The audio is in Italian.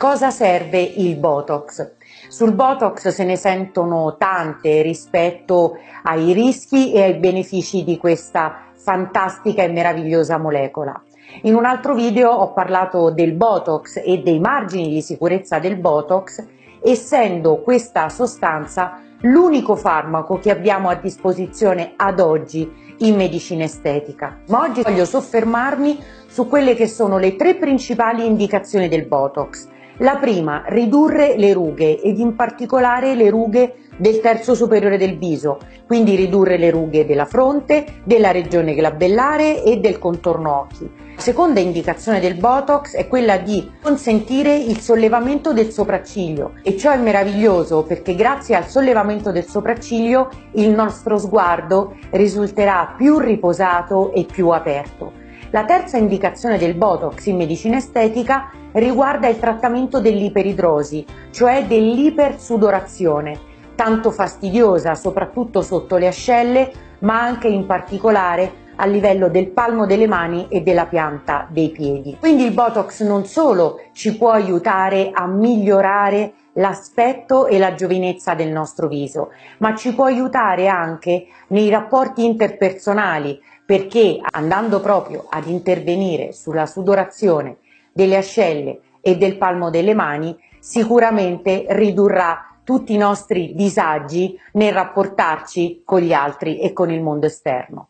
cosa serve il Botox? Sul Botox se ne sentono tante rispetto ai rischi e ai benefici di questa fantastica e meravigliosa molecola. In un altro video ho parlato del Botox e dei margini di sicurezza del Botox, essendo questa sostanza l'unico farmaco che abbiamo a disposizione ad oggi in medicina estetica. Ma oggi voglio soffermarmi su quelle che sono le tre principali indicazioni del Botox. La prima, ridurre le rughe ed in particolare le rughe del terzo superiore del viso, quindi ridurre le rughe della fronte, della regione glabellare e del contorno occhi. La seconda indicazione del Botox è quella di consentire il sollevamento del sopracciglio e ciò è meraviglioso perché grazie al sollevamento del sopracciglio il nostro sguardo risulterà più riposato e più aperto. La terza indicazione del Botox in medicina estetica riguarda il trattamento dell'iperidrosi, cioè dell'ipersudorazione tanto fastidiosa soprattutto sotto le ascelle, ma anche in particolare a livello del palmo delle mani e della pianta dei piedi. Quindi il Botox non solo ci può aiutare a migliorare l'aspetto e la giovinezza del nostro viso, ma ci può aiutare anche nei rapporti interpersonali, perché andando proprio ad intervenire sulla sudorazione delle ascelle e del palmo delle mani, sicuramente ridurrà tutti i nostri disagi nel rapportarci con gli altri e con il mondo esterno.